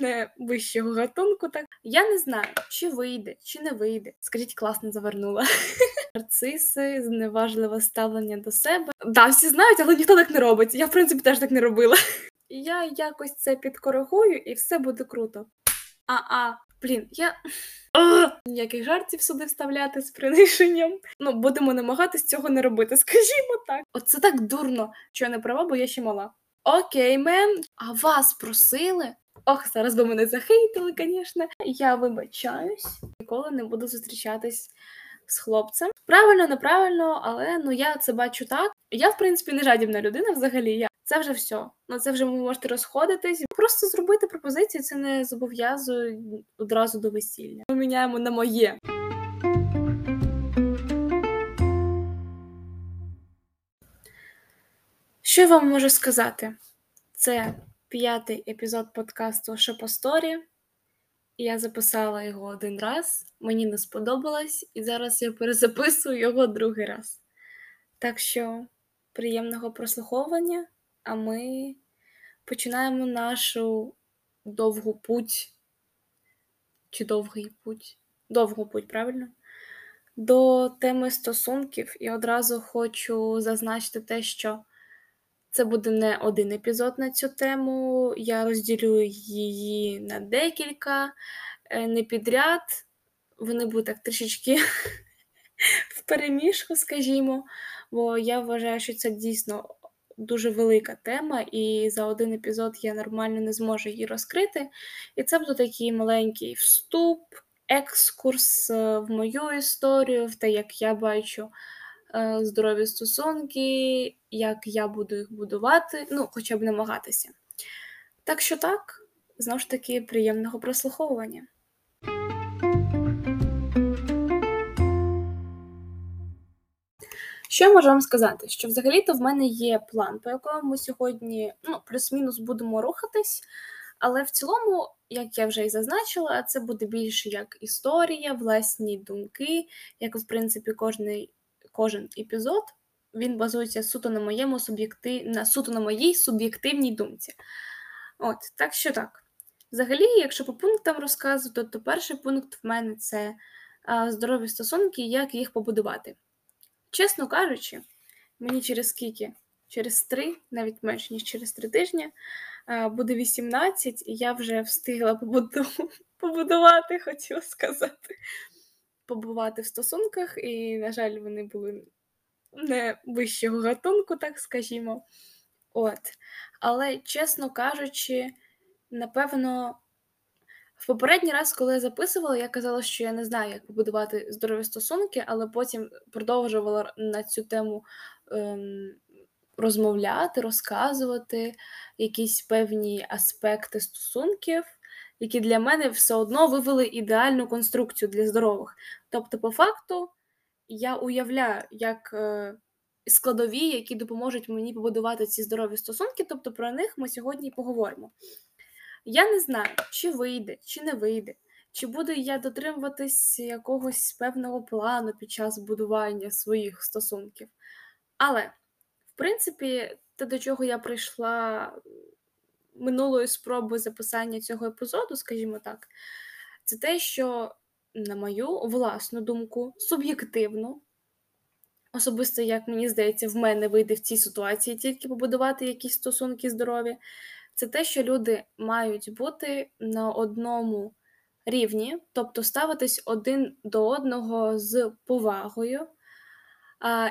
не вищого гатунку. Так я не знаю, чи вийде, чи не вийде. Скажіть, класно завернула. Нарциси, зневажливе ставлення до себе. Да, всі знають, але ніхто так не робить. Я, в принципі, теж так не робила. Я якось це підкоригую, і все буде круто. А-а, блін, я. Ніяких жартів сюди вставляти з приниженням. Ну, будемо намагатись цього не робити, скажімо так. Оце так дурно, що я не права, бо я ще мала. Окей, мен, а вас просили? Ох, зараз би мене захейтили, звісно. Я вибачаюсь, ніколи не буду зустрічатись з хлопцем. Правильно, неправильно, але ну я це бачу так. Я, в принципі, не жадібна людина взагалі. Я це вже все. Ну це вже ви можете розходитись. Просто зробити пропозицію, це не зобов'язує одразу до весілля. Ми міняємо на моє. Що я вам можу сказати? Це п'ятий епізод подкасту Шопосторі. Я записала його один раз, мені не сподобалось, і зараз я перезаписую його другий раз. Так що, приємного прослуховування, а ми починаємо нашу довгу путь. Чи довгий путь? Довгу путь, правильно? До теми стосунків, і одразу хочу зазначити те, що це буде не один епізод на цю тему. Я розділю її на декілька, е, не підряд. Вони будуть так трішечки в переміжку, скажімо, бо я вважаю, що це дійсно дуже велика тема, і за один епізод я нормально не зможу її розкрити. І це буде такий маленький вступ, екскурс е, в мою історію, в те, як я бачу. Е, здорові стосунки, як я буду їх будувати, ну, хоча б намагатися. Так що так, знову ж таки, приємного прослуховування. Що я можу вам сказати? Що взагалі-то в мене є план, по якому ми сьогодні ну, плюс-мінус будемо рухатись, але в цілому, як я вже і зазначила, це буде більше як історія, власні думки, як, в принципі, кожний кожен епізод він базується суто на моєму суб'єктив... на суто на моїй суб'єктивній думці. От, так що так. Взагалі, якщо по пунктам розказувати, то перший пункт в мене це здорові стосунки, як їх побудувати. Чесно кажучи, мені через скільки? Через три, навіть менше, ніж через три тижні, буде 18, і я вже встигла побудувати, хотіла сказати побувати в стосунках, і, на жаль, вони були не вищого гатунку, так скажімо. От. Але, чесно кажучи, напевно, в попередній раз, коли я записувала, я казала, що я не знаю, як побудувати здорові стосунки, але потім продовжувала на цю тему ем, розмовляти, розказувати якісь певні аспекти стосунків які для мене все одно вивели ідеальну конструкцію для здорових. Тобто, по факту, я уявляю, як е, складові, які допоможуть мені побудувати ці здорові стосунки, тобто про них ми сьогодні поговоримо. Я не знаю, чи вийде, чи не вийде, чи буду я дотримуватись якогось певного плану під час будування своїх стосунків. Але, в принципі, те, до чого я прийшла минулої спроби записання цього епізоду, скажімо так, це те, що, на мою власну думку, суб'єктивно, особисто, як мені здається, в мене вийде в цій ситуації тільки побудувати якісь стосунки здорові, це те, що люди мають бути на одному рівні, тобто ставитись один до одного з повагою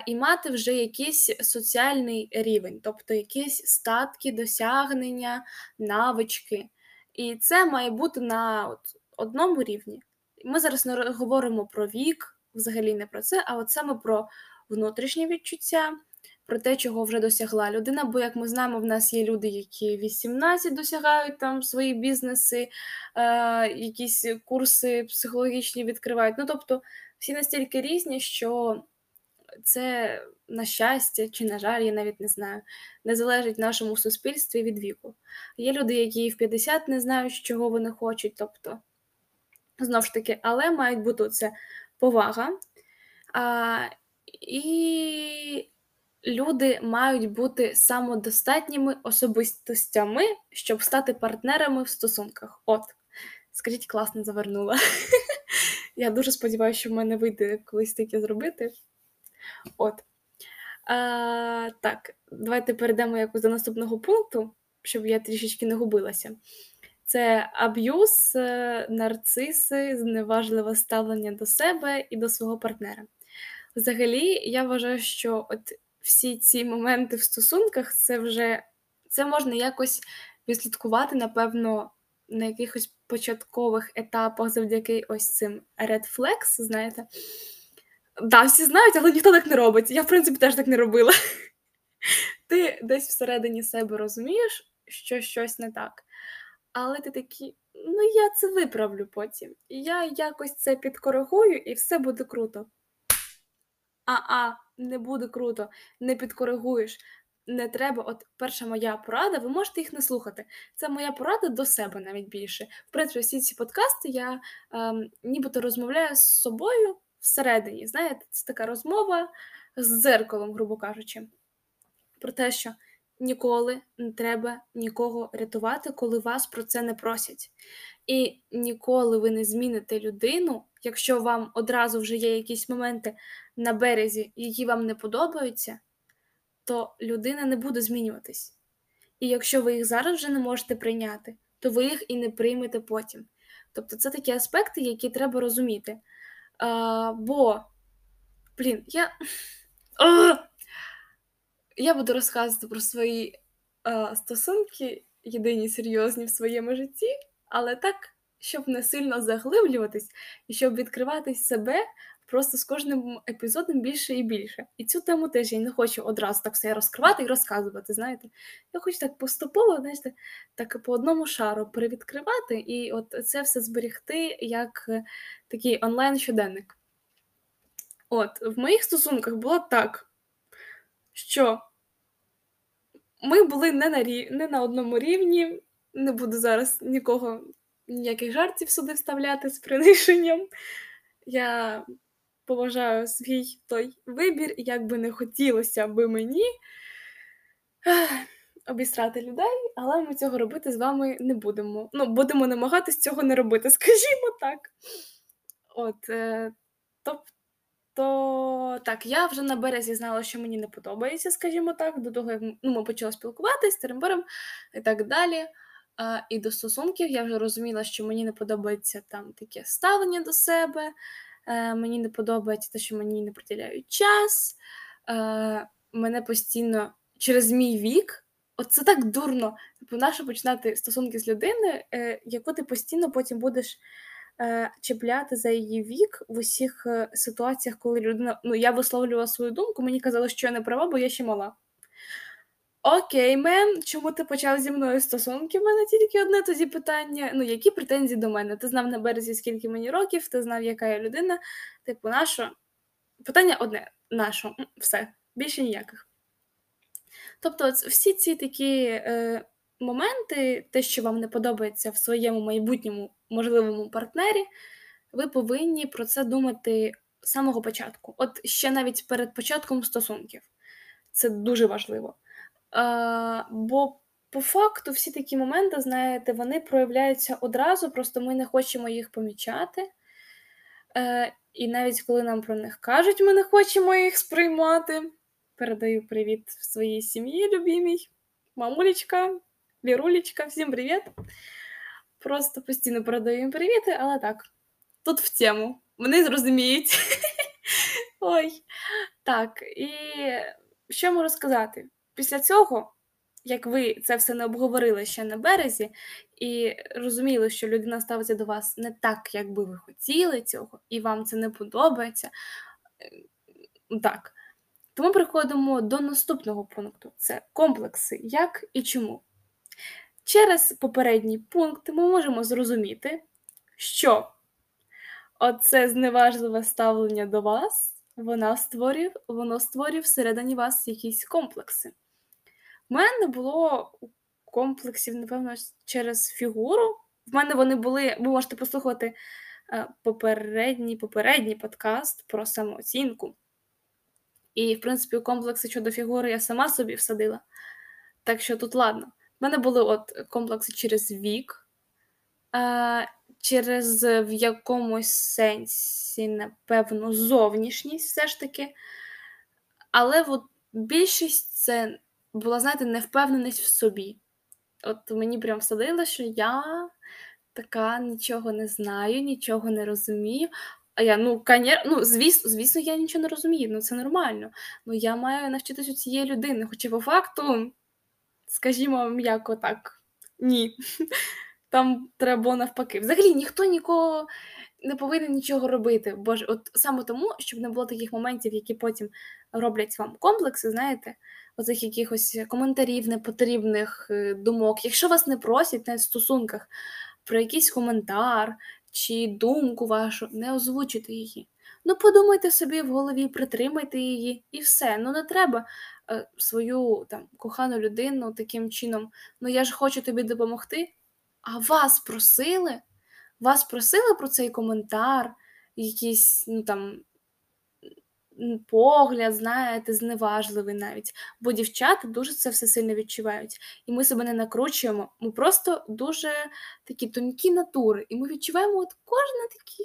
і мати вже якийсь соціальний рівень, тобто якісь статки, досягнення, навички. І це має бути на от, одному рівні. Ми зараз не говоримо про вік, взагалі не про це, а от саме про внутрішні відчуття. Про те, чого вже досягла людина, бо, як ми знаємо, в нас є люди, які 18 досягають там свої бізнеси, е, якісь курси психологічні відкривають. Ну, тобто, всі настільки різні, що це на щастя чи, на жаль, я навіть не знаю, не залежить нашому суспільстві від віку. Є люди, які в 50 не знають, чого вони хочуть, тобто, знову ж таки, але мають бути це повага. А, І люди мають бути самодостатніми особистостями, щоб стати партнерами в стосунках. От, скажіть, класно завернула. Я дуже сподіваюся, що в мене вийде колись таке зробити. От. А, Так, давайте перейдемо якось до наступного пункту, щоб я трішечки не губилася. Це аб'юз, е, нарциси, зневажливе ставлення до себе і до свого партнера. Взагалі, я вважаю, що от всі ці моменти в стосунках це вже це можна якось відслідкувати, напевно, на якихось початкових етапах завдяки ось цим red flags, знаєте. Да, всі знають, але ніхто так не робить. Я, в принципі, теж так не робила. Ти десь всередині себе розумієш, що щось не так. Але ти такий, ну я це виправлю потім. Я якось це підкоригую, і все буде круто. А-а, не буде круто, не підкоригуєш. Не треба, от перша моя порада, ви можете їх не слухати. Це моя порада до себе навіть більше. В принципі, всі ці подкасти я ем, нібито розмовляю з собою всередині. Знаєте, це така розмова з дзеркалом, грубо кажучи, про те, що ніколи не треба нікого рятувати, коли вас про це не просять. І ніколи ви не зміните людину, якщо вам одразу вже є якісь моменти на березі, які вам не подобаються, то людина не буде змінюватись. І якщо ви їх зараз вже не можете прийняти, то ви їх і не приймете потім. Тобто це такі аспекти, які треба розуміти. А, Бо, блін, я. Я буду розказувати про свої а, стосунки, єдині серйозні в своєму житті, але так, щоб не сильно заглиблюватись і щоб відкривати себе просто з кожним епізодом більше і більше. І цю тему теж я не хочу одразу так все розкривати і розказувати. Знаєте, я хочу так поступово, знаєте, так по одному шару перевідкривати і от це все зберігти як е, такий онлайн-щоденник. От, в моїх стосунках було так, що ми були не на рів... не на одному рівні, не буду зараз нікого ніяких жартів сюди вставляти з приниженням. Я поважаю свій той вибір, як би не хотілося би мені обістрати людей, але ми цього робити з вами не будемо. Ну, будемо намагатись цього не робити, скажімо так. От, е, Тобто, так, я вже на березі знала, що мені не подобається, скажімо так, до того, як ну, ми почали спілкуватися з Терембером і так далі. А, І до стосунків я вже розуміла, що мені не подобається там таке ставлення до себе, мені не подобається те, що мені не приділяють час. Е, Мене постійно через мій вік, от це так дурно, типу, наше починати стосунки з людиною, е, яку ти постійно потім будеш. Е, чіпляти за її вік в усіх е, ситуаціях, коли людина. Ну, я висловлювала свою думку, мені казали, що я не права, бо я ще мала. Окей, мен, чому ти почав зі мною стосунки? В мене тільки одне тоді питання. Ну, які претензії до мене? Ти знав на березі, скільки мені років, ти знав, яка я людина. Типу, нащо? Питання одне: нащо? Все, більше ніяких. Тобто, всі ці такі е, моменти, те, що вам не подобається в своєму майбутньому можливому партнері, ви повинні про це думати з самого початку. От ще навіть перед початком стосунків. Це дуже важливо. Бо по факту всі такі моменти, знаєте, вони проявляються одразу, просто ми не хочемо їх помічати. Е, І навіть коли нам про них кажуть, ми не хочемо їх сприймати. Передаю привіт своїй сім'ї, любімій, мамулечка, Вірулечка, всім привіт! Просто постійно передаю їм привіти, але так, тут в тему. Вони зрозуміють. Ой. Так, і що можу сказати? Після цього, як ви це все не обговорили ще на березі, і розуміли, що людина ставиться до вас не так, як би ви хотіли цього, і вам це не подобається. Так. Тому приходимо до наступного пункту: це комплекси, як і чому. Через попередній пункт ми можемо зрозуміти, що оце зневажливе ставлення до вас, вона створює, воно створює всередині вас якісь комплекси. У мене було комплексів, напевно, через фігуру. В мене вони були, ви можете послухати е, попередній попередній подкаст про самооцінку. І, в принципі, комплекси щодо фігури я сама собі всадила. Так що тут ладно. У мене були от комплекси через вік, через в якомусь сенсі, напевно, зовнішність все ж таки. Але от більшість це була, знаєте, невпевненість в собі. От мені прям всадило, що я така нічого не знаю, нічого не розумію. А я, ну, коня... ну, звісно, звісно, я нічого не розумію, ну це нормально. Ну я маю навчитися у цієї людини, хоча по факту, скажімо, м'яко так, ні. Там треба навпаки. Взагалі ніхто нікого не повинен нічого робити. Бо ж, от саме тому, щоб не було таких моментів, які потім роблять вам комплекси, знаєте, оцих якихось коментарів, непотрібних е, думок. Якщо вас не просять на стосунках про якийсь коментар чи думку вашу, не озвучуйте її. Ну, подумайте собі в голові, притримайте її, і все. Ну, не треба е, свою там кохану людину таким чином. Ну я ж хочу тобі допомогти. А вас просили? Вас просили про цей коментар, якийсь, ну там. Погляд, знаєте, зневажливий навіть, бо дівчата дуже це все сильно відчувають. І ми себе не накручуємо. Ми просто дуже такі тонкі натури. І ми відчуваємо от кожне такі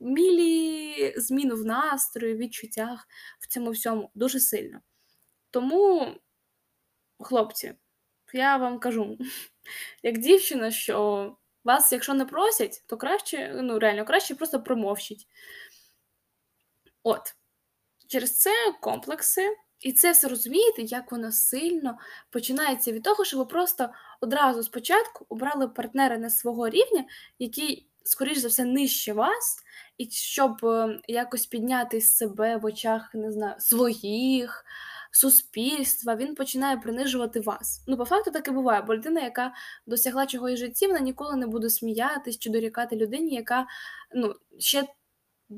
мілі зміну в настрої, відчуттях в цьому всьому дуже сильно. Тому, хлопці, я вам кажу, як дівчина, що вас, якщо не просять, то краще, ну реально, краще просто промовчіть. От. Через це комплекси. І це все розумієте, як воно сильно починається від того, що ви просто одразу спочатку обрали партнера на свого рівня, який, скоріш за все, нижче вас, і щоб е, якось підняти себе в очах не знаю, своїх, суспільства, він починає принижувати вас. Ну, по факту так і буває, бо людина, яка досягла чогось житті, вона ніколи не буде сміятись чи дорікати людині, яка ну, ще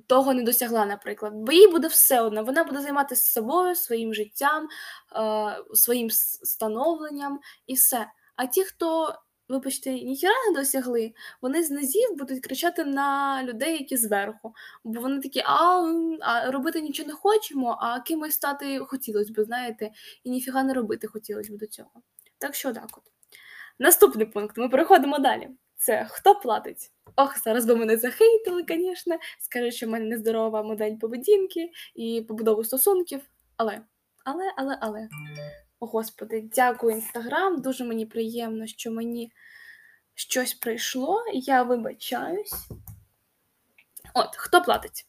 того не досягла, наприклад. Бо їй буде все одно. Вона буде займатися собою, своїм життям, е, своїм становленням і все. А ті, хто вибачте, ніхіра не досягли, вони з низів будуть кричати на людей, які зверху. Бо вони такі, а, а робити нічого не хочемо, а кимось стати хотілося б, знаєте, і ніфіга не робити хотілося б до цього. Так що так от. Наступний пункт. Ми переходимо далі. Це хто платить? Ох, зараз би мене захейтили, звісно. Скажуть, що в мене нездорова модель поведінки і побудову стосунків. Але, але, але, але. Господи, дякую, Інстаграм. Дуже мені приємно, що мені щось прийшло, я вибачаюсь. От, хто платить?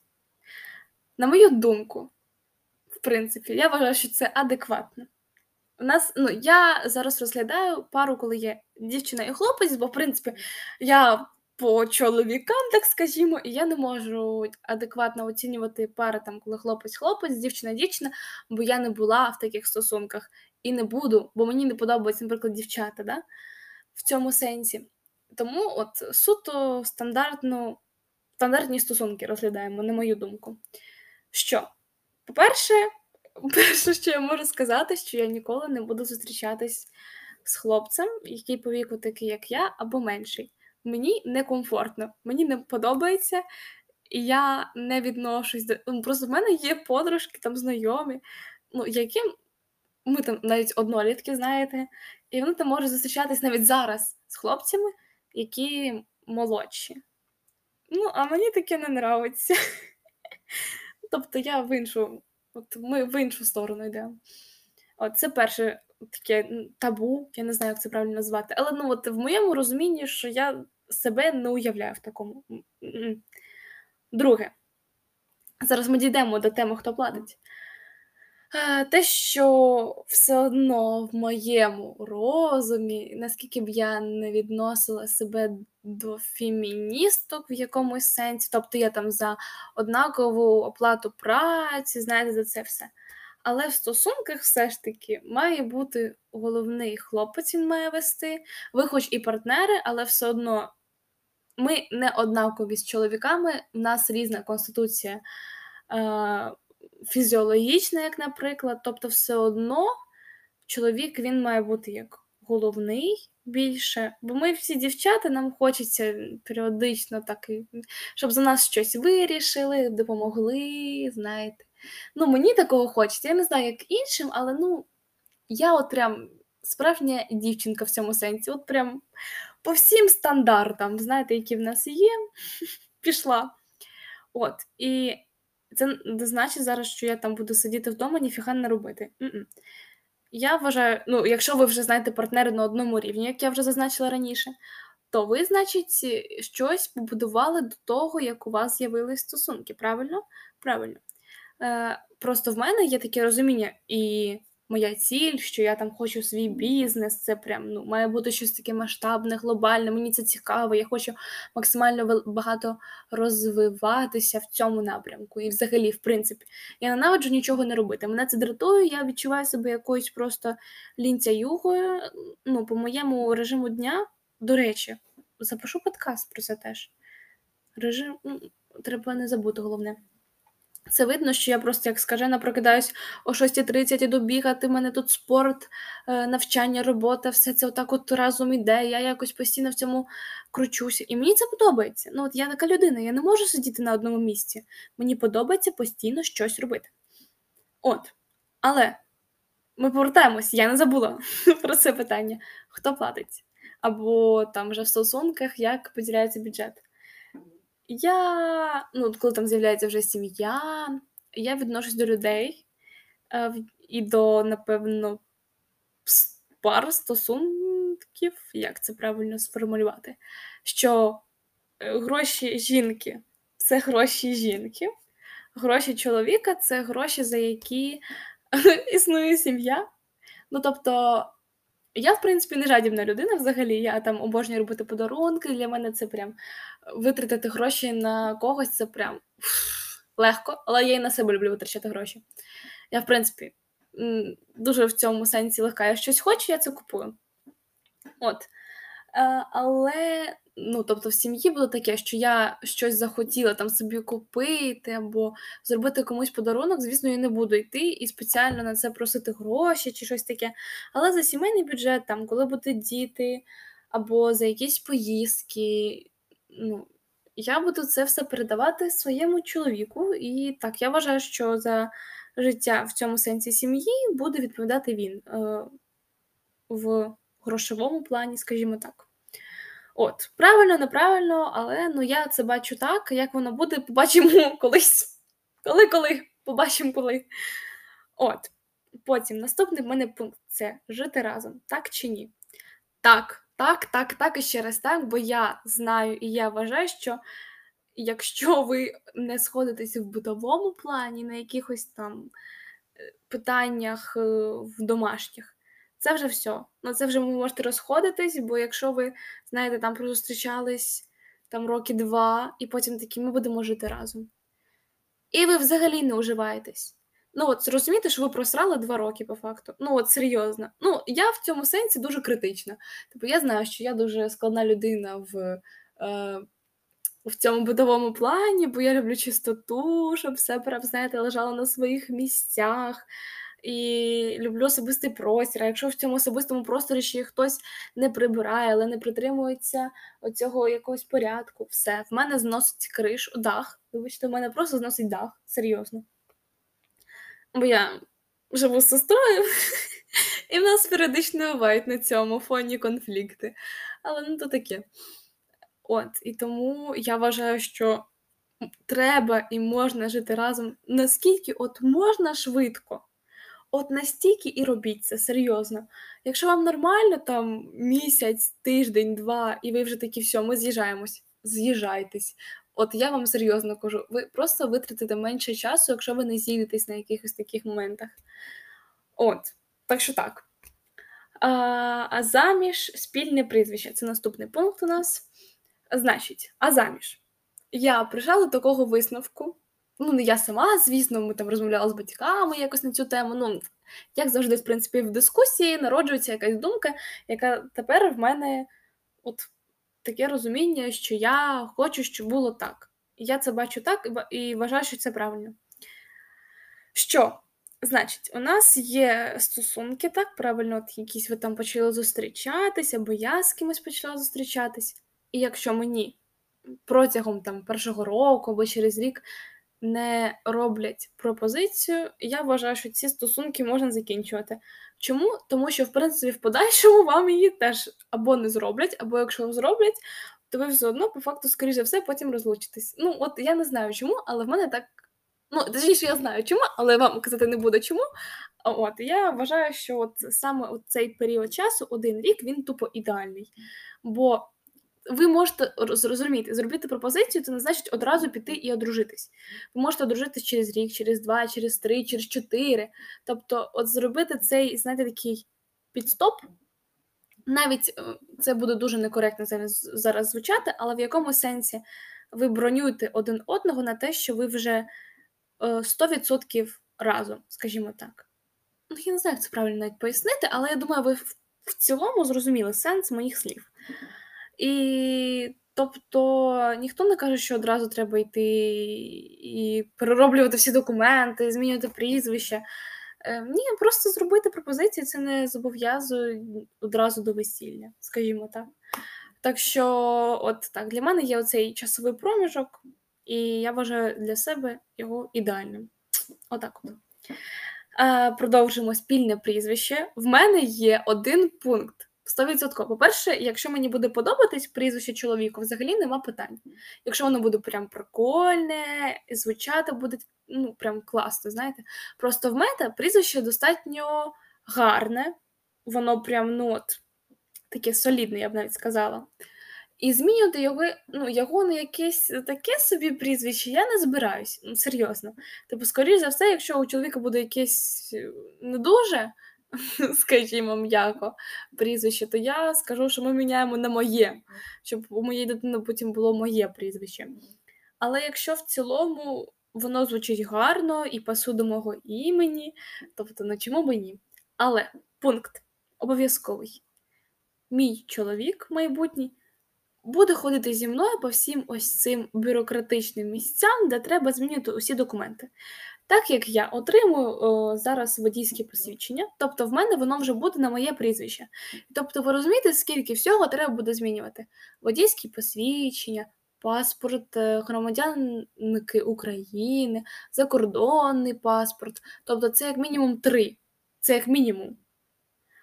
На мою думку, в принципі, я вважаю, що це адекватно. У нас, ну, я зараз розглядаю пару, коли є дівчина і хлопець, бо, в принципі, я по чоловікам, так скажімо, і я не можу адекватно оцінювати пари, там, коли хлопець-хлопець, дівчина-дівчина, бо я не була в таких стосунках і не буду, бо мені не подобаються, наприклад, дівчата да? в цьому сенсі. Тому от суто стандартну, стандартні стосунки розглядаємо, на мою думку. Що? По-перше, перше, що я можу сказати, що я ніколи не буду зустрічатись з хлопцем, який по віку такий, як я, або менший. Мені некомфортно, мені не подобається, і я не відношусь до. Ну, просто в мене є подружки, там знайомі, ну, яким ми там навіть однолітки, знаєте, і вони там можуть зустрічатись навіть зараз з хлопцями, які молодші. Ну, а мені таке не нравиться. Тобто я в іншу, от ми в іншу сторону йдемо. От це перше таке табу, я не знаю, як це правильно назвати. Але ну, от в моєму розумінні, що я себе не уявляю в такому. Друге, зараз ми дійдемо до теми, хто платить. Е, те, що все одно в моєму розумі, наскільки б я не відносила себе до феміністок в якомусь сенсі, тобто я там за однакову оплату праці, знаєте, за це все. Але в стосунках все ж таки має бути головний хлопець, він має вести. Ви, хоч і партнери, але все одно ми не однакові з чоловіками, у нас різна конституція. Е, фізіологічна, як, наприклад, тобто, все одно чоловік він має бути як головний більше, бо ми всі дівчата, нам хочеться періодично так, щоб за нас щось вирішили, допомогли, знаєте. Ну, мені такого хочеться. Я не знаю, як іншим, але ну, я от прям справжня дівчинка в цьому сенсі. От прям по всім стандартам, знаєте, які в нас є, пішла. От, і це не значить зараз, що я там буду сидіти вдома, ніфіга не робити. Mm-mm. Я вважаю, ну, якщо ви вже знаєте партнери на одному рівні, як я вже зазначила раніше, то ви, значить, щось побудували до того, як у вас з'явились стосунки. Правильно? Правильно. Е, Просто в мене є таке розуміння, і моя ціль, що я там хочу свій бізнес, це прям ну, має бути щось таке масштабне, глобальне. Мені це цікаво. Я хочу максимально багато розвиватися в цьому напрямку. І, взагалі, в принципі, я ненавиджу нічого не робити. Мене це дратує, я відчуваю себе якоюсь просто лінця-югою. Ну, по моєму режиму дня, до речі, запишу подкаст про це теж. Режим ну, треба не забути головне. Це видно, що я просто, як скажена, прокидаюсь о 6.30, іду бігати, мене тут спорт, е, навчання, робота, все це отак от разом іде. Я якось постійно в цьому кручуся. І мені це подобається. Ну, от я така людина, я не можу сидіти на одному місці. Мені подобається постійно щось робити. От. Але ми повертаємось, я не забула про це питання. Хто платить? Або там вже в стосунках як поділяється бюджет. Я, ну, коли там з'являється вже сім'я, я відношусь до людей е, і до, напевно, пар стосунків, як це правильно сформулювати, що е, гроші жінки це гроші жінки, гроші чоловіка це гроші, за які існує сім'я. Ну, тобто, я, в принципі, не жадібна людина взагалі. Я там обожнюю робити подарунки. Для мене це прям витратити гроші на когось це прям легко, але я і на себе люблю витрачати гроші. Я, в принципі, дуже в цьому сенсі легка. Я щось хочу, я це купую. От. Е, але, ну, тобто, в сім'ї було таке, що я щось захотіла там собі купити або зробити комусь подарунок, звісно, я не буду йти і спеціально на це просити гроші чи щось таке. Але за сімейний бюджет, там, коли будуть діти, або за якісь поїздки, ну, я буду це все передавати своєму чоловіку. І так, я вважаю, що за життя в цьому сенсі сім'ї буде відповідати він е, в грошовому плані, скажімо так. От, правильно, неправильно, але ну я це бачу так, як воно буде, побачимо колись. Коли-коли, побачимо коли. От. Потім наступний в мене пункт це жити разом, так чи ні? Так. Так, так, так і ще раз так, бо я знаю і я вважаю, що якщо ви не сходитеся в бутовому плані, на якихось там е, питаннях е, в домашніх, це вже все. Ну, це вже ви можете розходитись, бо якщо ви, знаєте, там зустрічались там роки два, і потім такі ми будемо жити разом. І ви взагалі не уживаєтесь. Ну, от розумієте, що ви просрали два роки по факту. Ну, от серйозно. Ну, я в цьому сенсі дуже критична. Типу, я знаю, що я дуже складна людина в е, в цьому будовому плані, бо я люблю чистоту, щоб все прям, знаєте, лежало на своїх місцях. І люблю особистий простір. А якщо в цьому особистому просторі ще хтось не прибирає, але не притримується оцього якогось порядку, все, в мене зносить криш, дах. Вибачте, в мене просто зносить дах, серйозно бо я живу з сестрою, і в нас періодично бувають на цьому фоні конфлікти. Але ну то таке. От, і тому я вважаю, що треба і можна жити разом наскільки от можна швидко. От настільки і робіть це серйозно. Якщо вам нормально там місяць, тиждень, два, і ви вже такі, все, ми з'їжджаємось, з'їжджайтесь. От я вам серйозно кажу, ви просто витратите менше часу, якщо ви не зійдетесь на якихось таких моментах. От, так що так. А а заміж спільне прізвище. Це наступний пункт у нас. Значить, а заміж. Я прийшла до такого висновку. Ну, не я сама, звісно, ми там розмовляли з батьками якось на цю тему. Ну, як завжди, в принципі, в дискусії народжується якась думка, яка тепер в мене от таке розуміння, що я хочу, щоб було так. Я це бачу так і вважаю, що це правильно. Що? Значить, у нас є стосунки, так, правильно, от якісь ви там почали зустрічатись, або я з кимось почала зустрічатись. І якщо мені протягом там першого року або через рік не роблять пропозицію, я вважаю, що ці стосунки можна закінчувати. Чому? Тому що, в принципі, в подальшому вам її теж або не зроблять, або якщо зроблять, то ви все одно, по факту, скоріше все, потім розлучитесь. Ну, от я не знаю чому, але в мене так. Ну, точніше, я знаю чому, але вам казати не буду чому. От я вважаю, що от саме от цей період часу, один рік, він тупо ідеальний. Бо ви можете зрозуміти, зробити пропозицію, це не значить одразу піти і одружитись. Ви можете одружитись через рік, через два, через три, через чотири. Тобто, от зробити цей, знаєте, такий підстоп. Навіть е, це буде дуже некоректно зараз, зараз звучати, але в якому сенсі ви бронюєте один одного на те, що ви вже 100% е, разом, скажімо так. Ну, Я не знаю, як це правильно навіть пояснити, але я думаю, ви в цілому зрозуміли сенс моїх слів. І тобто ніхто не каже, що одразу треба йти і перероблювати всі документи, змінювати прізвище. Е, ні, просто зробити пропозицію, це не зобов'язує одразу до весілля, скажімо так. Так що, от так, для мене є оцей часовий проміжок, і я вважаю для себе його ідеальним. Отак от. Е, продовжимо спільне прізвище. В мене є один пункт. 100%. По-перше, якщо мені буде подобатись прізвище чоловіка, взагалі нема питань. Якщо воно буде прям прикольне, звучати буде ну, прям класно, знаєте. Просто в мета прізвище достатньо гарне, воно прям ну от, таке солідне, я б навіть сказала. І змінювати його ну, його на якесь таке собі прізвище, я не збираюсь, ну, серйозно. Типу, скоріш за все, якщо у чоловіка буде якесь е, не дуже. скажімо, м'яко прізвище, то я скажу, що ми міняємо на моє, щоб у моєї дитини потім було моє прізвище. Але якщо в цілому воно звучить гарно і пасує до мого імені, тобто на чому би ні. Але пункт обов'язковий. Мій чоловік майбутній буде ходити зі мною по всім ось цим бюрократичним місцям, де треба змінювати усі документи. Так як я отримую о, зараз водійське посвідчення, тобто в мене воно вже буде на моє прізвище. Тобто, ви розумієте, скільки всього треба буде змінювати: водійське посвідчення, паспорт е, громадянки України, закордонний паспорт. Тобто, це як мінімум три. Це як мінімум.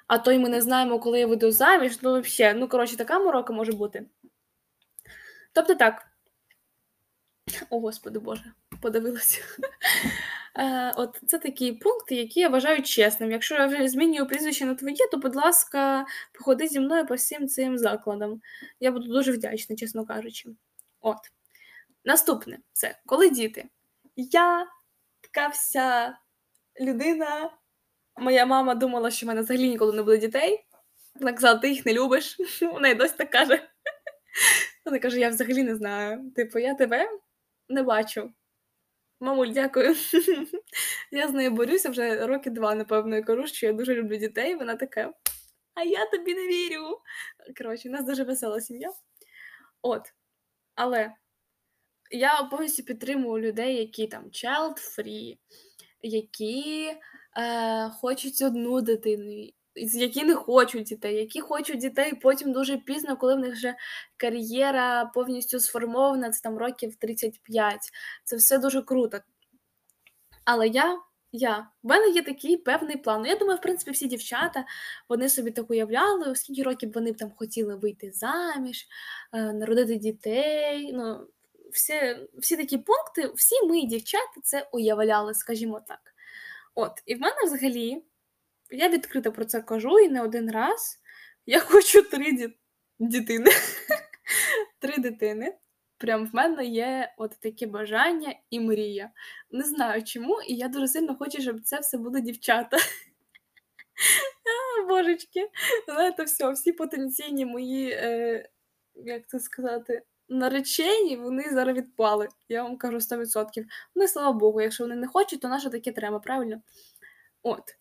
А то й ми не знаємо, коли я вийду заміж, ну взагалі, ну коротше, така морока може бути. Тобто так. О, Господи Боже, подивилася. Е, От це такі пункти, які я вважаю чесним. Якщо я вже змінюю прізвище на твоє, то, будь ласка, походи зі мною по всім цим закладам. Я буду дуже вдячна, чесно кажучи. От. Наступне це коли діти. Я така вся людина. Моя мама думала, що в мене взагалі ніколи не буде дітей. Вона казала, ти їх не любиш. Вона й досі так каже. Вона каже: я взагалі не знаю. Типу, я тебе не бачу. Мамуль, дякую. Я з нею борюся вже роки два, напевно, і кажу, що я дуже люблю дітей. Вона така, а я тобі не вірю. Коротше, у нас дуже весела сім'я. От. Але я повністю підтримую людей, які там child-free, які е, хочуть одну дитину, які не хочуть дітей, які хочуть дітей потім дуже пізно, коли в них вже кар'єра повністю сформована, це там років 35. Це все дуже круто. Але я. Я. В мене є такий певний план. Ну, Я думаю, в принципі, всі дівчата вони собі так уявляли, оскільки років вони б там хотіли вийти заміж, е, народити дітей. Ну, Всі всі такі пункти, всі ми, дівчата, це уявляли, скажімо так. От, І в мене взагалі я відкрито про це кажу і не один раз. Я хочу три ді... дітини. Три дитини. Прям в мене є от таке бажання і мрія. Не знаю чому, і я дуже сильно хочу, щоб це все були дівчата. а, Божечки, знаєте, все, всі потенційні мої, е, як це сказати, наречені, вони зараз відпали. Я вам кажу 100%. Ну і слава Богу, якщо вони не хочуть, то наше таке треба, правильно? От.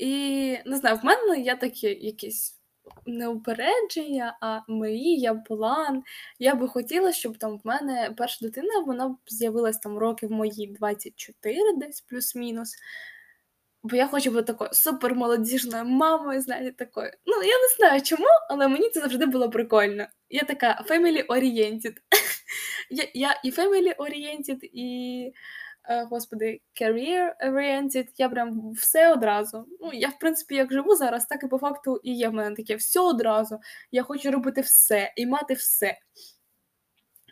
І не знаю, в мене є такі якісь не упередження, а мрія, план. Я би хотіла, щоб там в мене перша дитина вона б з'явилась там роки в мої 24, десь плюс-мінус. Бо я хочу бути такою супермолодіжною мамою, знаєте, такою. Ну, я не знаю чому, але мені це завжди було прикольно. Я така family-oriented. Я я і family-oriented, і господи, career oriented, я прям все одразу. Ну, я, в принципі, як живу зараз, так і по факту і є в мене таке все одразу. Я хочу робити все і мати все.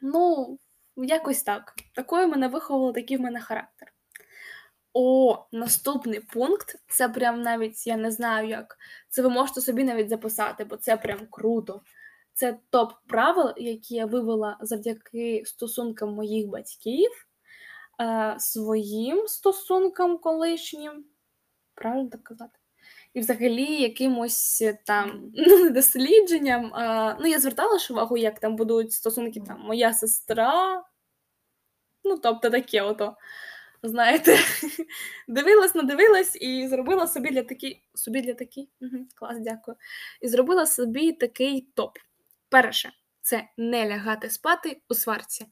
Ну, якось так. Такою мене виховувало, такий в мене характер. О, наступний пункт це прям навіть я не знаю як. Це ви можете собі навіть записати, бо це прям круто. Це топ правил, які я вивела завдяки стосункам моїх батьків, е, своїм стосункам колишнім. Правильно так казати? І взагалі якимось там ну, дослідженням. А, ну, я звертала ж увагу, як там будуть стосунки там моя сестра. Ну, тобто таке ото. Знаєте, дивилась, надивилась і зробила собі для такий. Собі для такий? Угу, Клас, дякую. І зробила собі такий топ. Перше, це не лягати спати у сварці.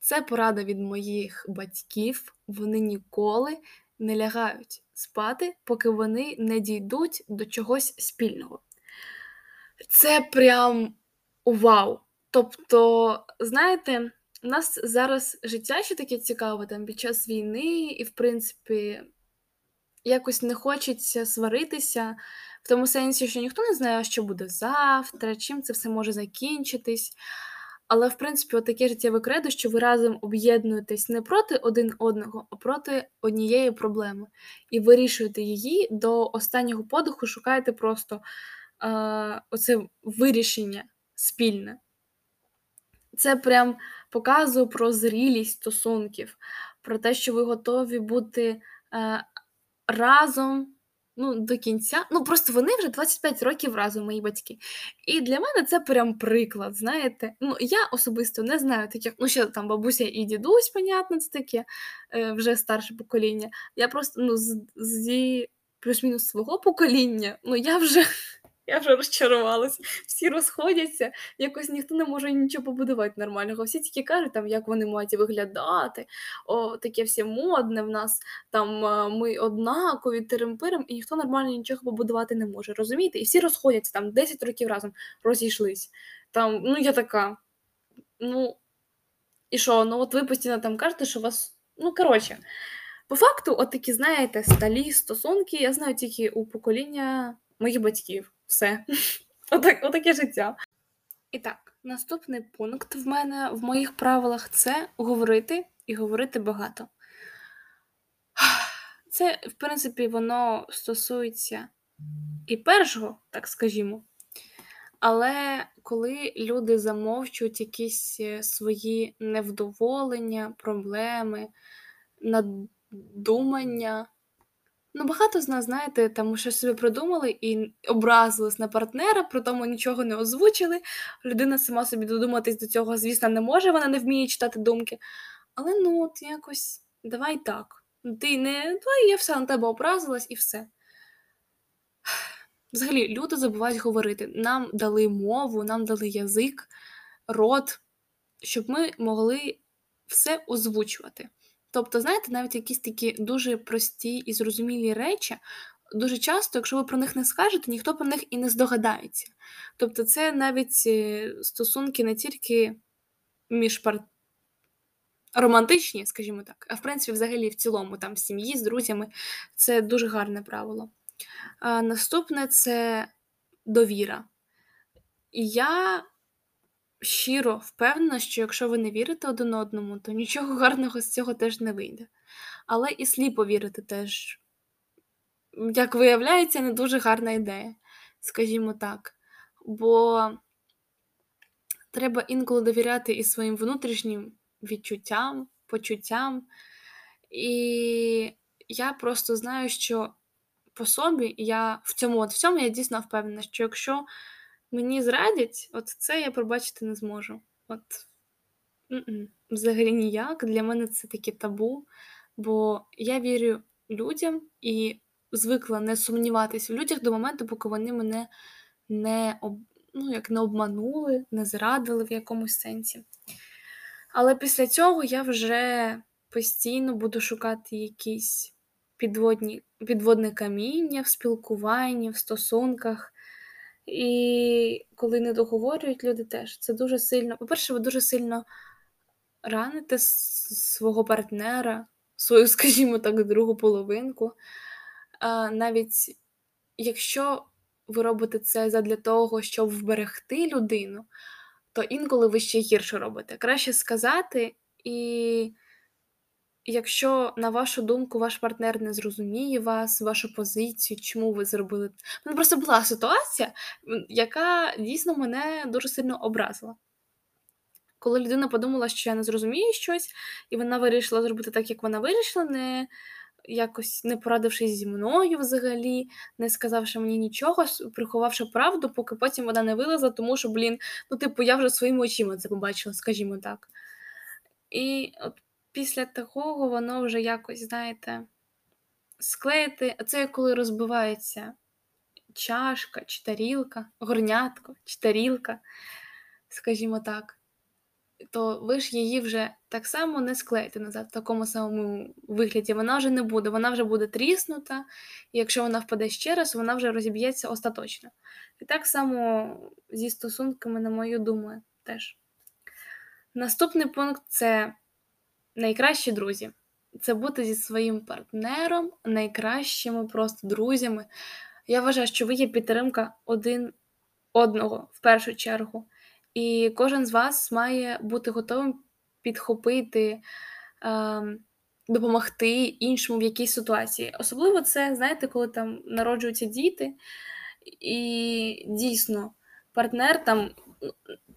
Це порада від моїх батьків. Вони ніколи не лягають спати, поки вони не дійдуть до чогось спільного. Це прям вау! Тобто, знаєте, у нас зараз життя ще таке цікаве там під час війни, і, в принципі, якось не хочеться сваритися, в тому сенсі, що ніхто не знає, що буде завтра, чим це все може закінчитись. Але, в принципі, таке життєве кредо, що ви разом об'єднуєтесь не проти один одного, а проти однієї проблеми. І вирішуєте її до останнього подиху, шукаєте просто е, оце вирішення спільне. Це прям показує про зрілість стосунків, про те, що ви готові бути е, разом ну, до кінця. Ну, просто вони вже 25 років разом, мої батьки. І для мене це прям приклад, знаєте. Ну, я особисто не знаю таких, ну, ще там бабуся і дідусь, понятно, це таке е, вже старше покоління. Я просто ну, з, зі плюс-мінус свого покоління, ну, я вже. Я вже розчарувалась. Всі розходяться, якось ніхто не може нічого побудувати нормального. Всі тільки кажуть, там, як вони мають виглядати, о, таке все модне в нас, там ми однакові, тирим-пирим, і ніхто нормально нічого побудувати не може. Розумієте? І всі розходяться там 10 років разом розійшлись. Там, Ну, я така. Ну, і що? Ну, от ви постійно там кажете, що вас. Ну, коротше, по факту, от такі, знаєте, сталі стосунки, я знаю тільки у покоління моїх батьків. Все. Отак, Отаке життя. І так, наступний пункт в мене в моїх правилах це говорити і говорити багато. Це, в принципі, воно стосується і першого, так скажімо. Але коли люди замовчують якісь е, свої невдоволення, проблеми, надумання, Ну, багато з нас, знаєте, там щось собі придумали і образились на партнера, при тому нічого не озвучили. Людина сама собі додуматись до цього, звісно, не може, вона не вміє читати думки. Але ну, от якось давай так. Ти не давай я все на тебе образилась і все. Взагалі, люди забувають говорити. Нам дали мову, нам дали язик, рот, щоб ми могли все озвучувати. Тобто, знаєте, навіть якісь такі дуже прості і зрозумілі речі, дуже часто, якщо ви про них не скажете, ніхто про них і не здогадається. Тобто, це навіть е, стосунки не тільки між пар... романтичні, скажімо так, а в принципі, взагалі, в цілому, там, в сім'ї, з друзями, це дуже гарне правило. А Наступне це довіра. Я щиро впевнена, що якщо ви не вірите один одному, то нічого гарного з цього теж не вийде. Але і сліпо вірити теж, як виявляється, не дуже гарна ідея, скажімо так. Бо треба інколи довіряти і своїм внутрішнім відчуттям, почуттям. І я просто знаю, що по собі я в цьому от всьому я дійсно впевнена, що якщо мені зрадять, от це я пробачити не зможу. От взагалі ніяк. Для мене це таке табу, бо я вірю людям і звикла не сумніватися в людях до моменту, поки вони мене не об... ну, як не обманули, не зрадили в якомусь сенсі. Але після цього я вже постійно буду шукати якісь підводні, підводне каміння в спілкуванні, в стосунках. І коли не договорюють люди теж, це дуже сильно. По-перше, ви дуже сильно раните свого партнера, свою, скажімо так, другу половинку. А, Навіть якщо ви робите це задля того, щоб вберегти людину, то інколи ви ще гірше робите. Краще сказати, і якщо, на вашу думку, ваш партнер не зрозуміє вас, вашу позицію, чому ви зробили. У просто була ситуація, яка дійсно мене дуже сильно образила. Коли людина подумала, що я не зрозумію щось, і вона вирішила зробити так, як вона вирішила, не якось не порадившись зі мною взагалі, не сказавши мені нічого, приховавши правду, поки потім вона не вилазила, тому що, блін, ну, типу, я вже своїми очима це побачила, скажімо так. І от після такого воно вже якось, знаєте, склеїти. Це коли розбивається чашка чи тарілка, горнятко чи тарілка, скажімо так то ви ж її вже так само не склеїте назад в такому самому вигляді. Вона вже не буде, вона вже буде тріснута, і якщо вона впаде ще раз, вона вже розіб'ється остаточно. І так само зі стосунками, на мою думаю, теж. Наступний пункт це найкращі друзі. Це бути зі своїм партнером, найкращими просто друзями. Я вважаю, що ви є підтримка один одного в першу чергу. І кожен з вас має бути готовим підхопити, е, допомогти іншому в якійсь ситуації. Особливо це, знаєте, коли там народжуються діти, і дійсно партнер там.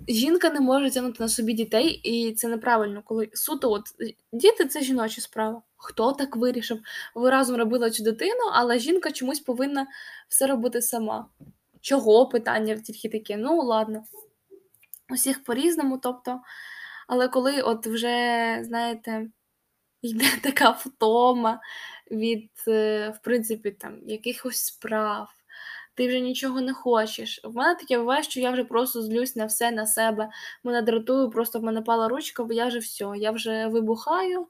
Жінка не може тягнути на собі дітей, і це неправильно, коли суто от діти це жіноча справа. Хто так вирішив? Ви разом робили цю дитину, але жінка чомусь повинна все робити сама. Чого питання тільки таке? Ну, ладно усіх по-різному. тобто, Але коли от вже, знаєте, йде така втома від, е, в принципі, там, якихось справ, ти вже нічого не хочеш. В мене таке буває, що я вже просто злюсь на все на себе. Мене дратую, просто в мене пала ручка, бо я вже все, я вже вибухаю.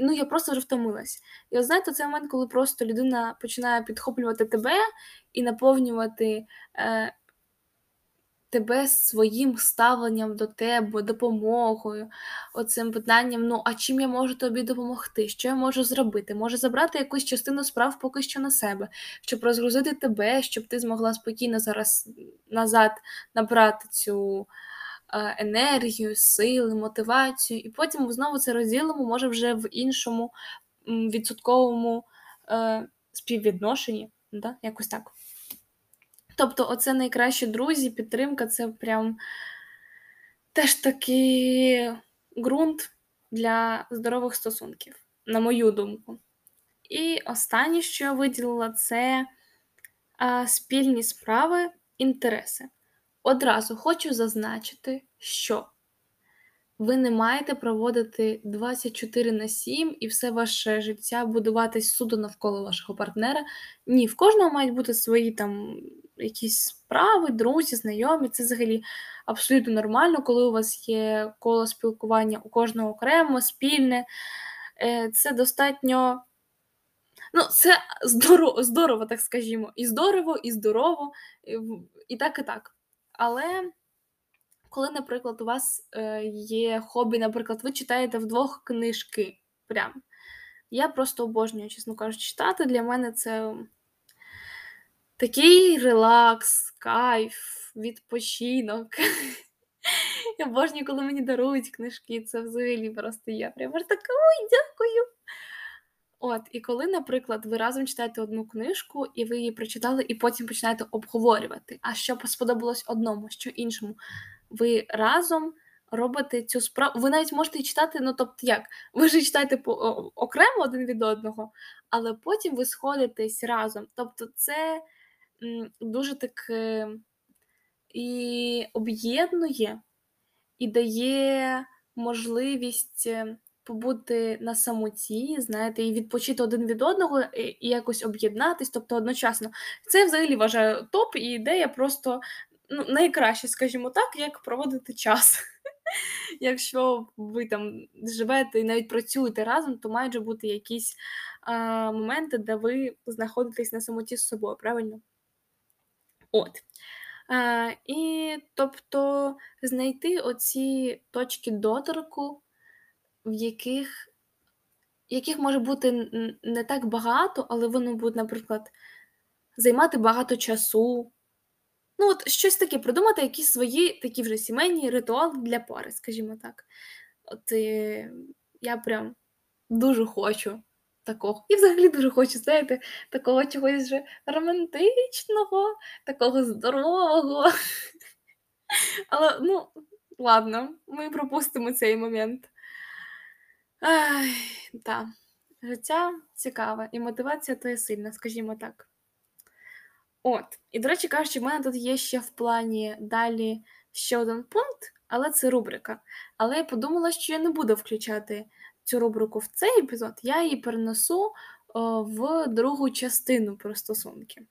Ну, я просто вже втомилась. І от знаєте, цей момент, коли просто людина починає підхоплювати тебе і наповнювати е, тебе своїм ставленням до тебе, допомогою, оцим питанням: ну, а чим я можу тобі допомогти? Що я можу зробити? Може забрати якусь частину справ поки що на себе, щоб розгрузити тебе, щоб ти змогла спокійно зараз назад набрати цю. Е, енергію, сили, мотивацію, і потім знову це розділимо, може вже в іншому відсотковому е, співвідношенні, да? якось так. Тобто, оце найкращі друзі, підтримка це прям теж такий ґрунт для здорових стосунків, на мою думку. І останнє, що я виділила, це а, спільні справи, інтереси. Одразу хочу зазначити, що ви не маєте проводити 24 на 7 і все ваше життя будуватись суду навколо вашого партнера. Ні, в кожного мають бути свої там якісь справи, друзі, знайомі. Це взагалі абсолютно нормально, коли у вас є коло спілкування у кожного окремо, спільне. Е, це достатньо. Ну, це здорово, здорово, так скажімо. І здорово, і здорово, і так, і так. Але коли, наприклад, у вас е, є хобі, наприклад, ви читаєте вдвох книжки. Прям. Я просто обожнюю, чесно кажучи, читати. Для мене це такий релакс, кайф, відпочинок. Я обожнюю, коли мені дарують книжки. Це взагалі просто я прямо така, ой, дякую. От, і коли, наприклад, ви разом читаєте одну книжку, і ви її прочитали, і потім починаєте обговорювати, а що сподобалось одному, що іншому, ви разом робите цю справу. Ви навіть можете читати, ну тобто як? Ви ж читаєте по окремо один від одного, але потім ви сходитесь разом. Тобто, це дуже так і об'єднує, і дає можливість. Е, побути на самоті, знаєте, і відпочити один від одного, і якось об'єднатись, тобто одночасно. Це взагалі вважаю топ, і ідея просто ну, найкраще, скажімо так, як проводити час. Якщо ви там живете і навіть працюєте разом, то мають же бути якісь а, моменти, де ви знаходитесь на самоті з собою, правильно? От. А, І тобто знайти оці точки доторку, в яких яких може бути не так багато, але вони будуть, наприклад, займати багато часу. Ну, от щось таке, придумати якісь свої такі вже сімейні ритуали для пари, скажімо так. От і я прям дуже хочу такого. І взагалі дуже хочу, знаєте, такого чогось вже романтичного, такого здорового. Але, ну, ладно, ми пропустимо цей момент. Так. Життя цікаве, і мотивація то є сильна, скажімо так. От, і, до речі, кажучи, в мене тут є ще в плані далі ще один пункт, але це рубрика. Але я подумала, що я не буду включати цю рубрику в цей епізод, я її перенесу в другу частину про стосунки.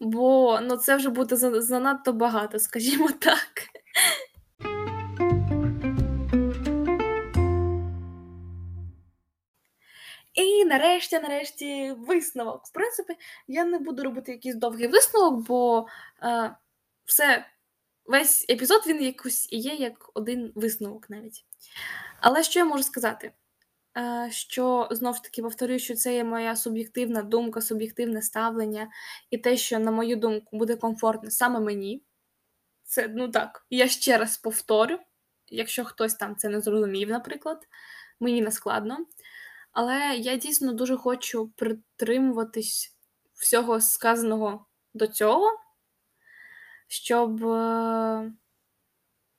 Бо ну, це вже буде занадто багато, скажімо так. І нарешті, нарешті, висновок. В принципі, я не буду робити якийсь довгий висновок, бо е, все, весь епізод він якось є як один висновок навіть. Але що я можу сказати? Е, що знов ж таки повторюю, що це є моя суб'єктивна думка, суб'єктивне ставлення, і те, що, на мою думку, буде комфортно саме мені. Це, ну так, я ще раз повторю, якщо хтось там це не зрозумів, наприклад, мені не складно. Але я дійсно дуже хочу притримуватись всього сказаного до цього, щоб е,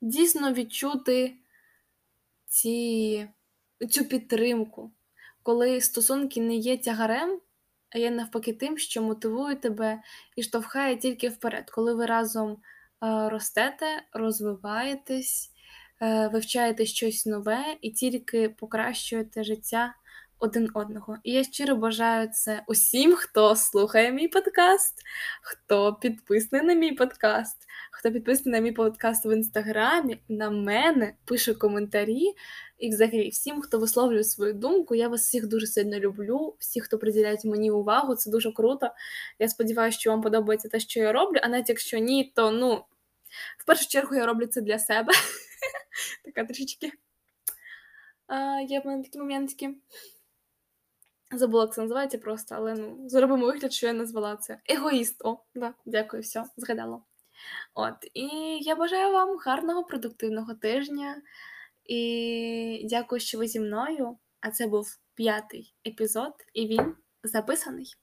дійсно відчути ці, цю підтримку, коли стосунки не є тягарем, а є навпаки тим, що мотивує тебе і штовхає тільки вперед, коли ви разом е, ростете, розвиваєтесь, е, вивчаєте щось нове і тільки покращуєте життя один одного. І я щиро бажаю це усім, хто слухає мій подкаст, хто підписаний на мій подкаст, хто підписаний на мій подкаст в інстаграмі, на мене, пише коментарі. І взагалі всім, хто висловлює свою думку, я вас всіх дуже сильно люблю. Всі, хто приділяє мені увагу, це дуже круто. Я сподіваюся, що вам подобається те, що я роблю, а навіть якщо ні, то ну, в першу чергу я роблю це для себе. Така трішечки. Є в мене такі моментики. Забула, як це називається просто, але ну, зробимо вигляд, що я назвала це. Егоїст. О, да, дякую, все, згадала. От, і я бажаю вам гарного, продуктивного тижня. І дякую, що ви зі мною. А це був п'ятий епізод, і він записаний.